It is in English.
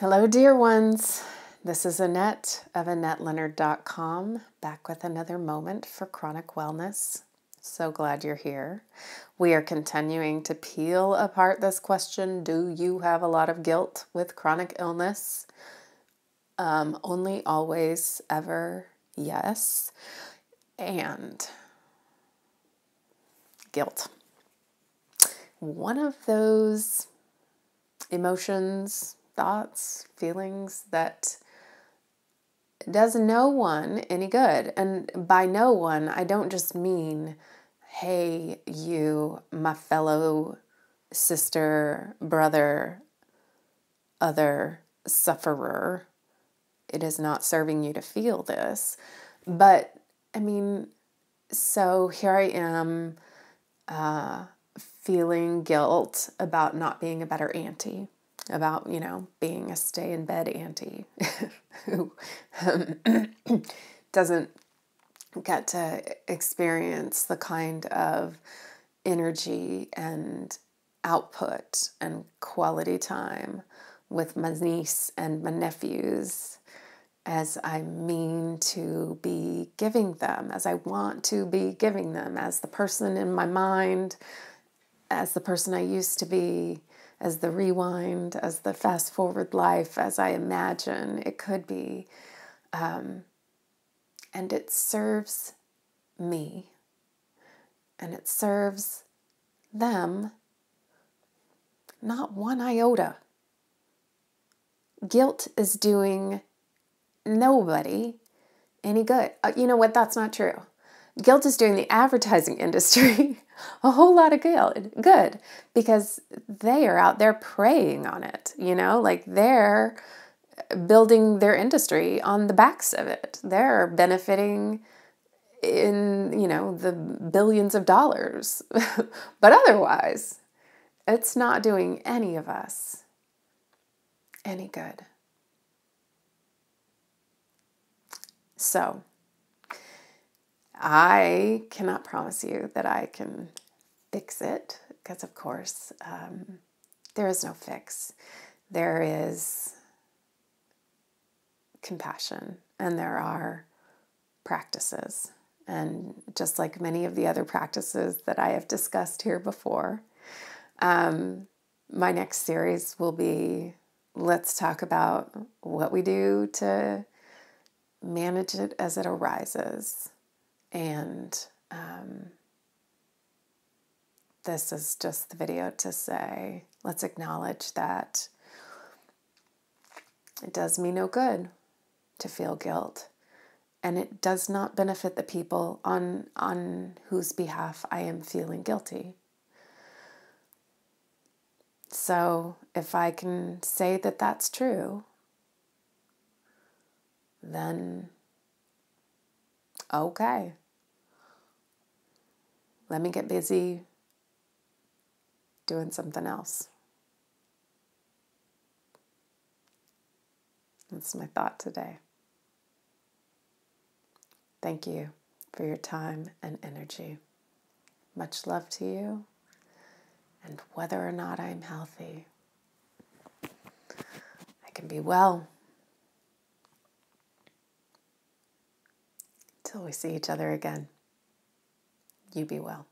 Hello, dear ones. This is Annette of AnnetteLeonard.com back with another moment for chronic wellness. So glad you're here. We are continuing to peel apart this question Do you have a lot of guilt with chronic illness? Um, only, always, ever, yes. And guilt. One of those emotions, thoughts, feelings that does no one any good. And by no one, I don't just mean, hey, you, my fellow sister, brother, other sufferer. It is not serving you to feel this. But I mean, so here I am uh, feeling guilt about not being a better auntie, about, you know, being a stay in bed auntie who um, doesn't get to experience the kind of energy and output and quality time with my niece and my nephews as I mean to be giving them, as I want to be giving them, as the person in my mind, as the person I used to be, as the rewind, as the fast forward life, as I imagine it could be. Um, and it serves me and it serves them not one iota. Guilt is doing nobody any good. Uh, you know what? That's not true. Guilt is doing the advertising industry a whole lot of good, good because they are out there preying on it, you know, like they're building their industry on the backs of it. They're benefiting in, you know, the billions of dollars. but otherwise, it's not doing any of us any good. So, I cannot promise you that I can fix it because, of course, um, there is no fix. There is compassion and there are practices. And just like many of the other practices that I have discussed here before, um, my next series will be let's talk about what we do to manage it as it arises. And um, this is just the video to say let's acknowledge that it does me no good to feel guilt. And it does not benefit the people on, on whose behalf I am feeling guilty. So, if I can say that that's true, then okay. Let me get busy doing something else. That's my thought today. Thank you for your time and energy. Much love to you. And whether or not I'm healthy, I can be well. Till we see each other again, you be well.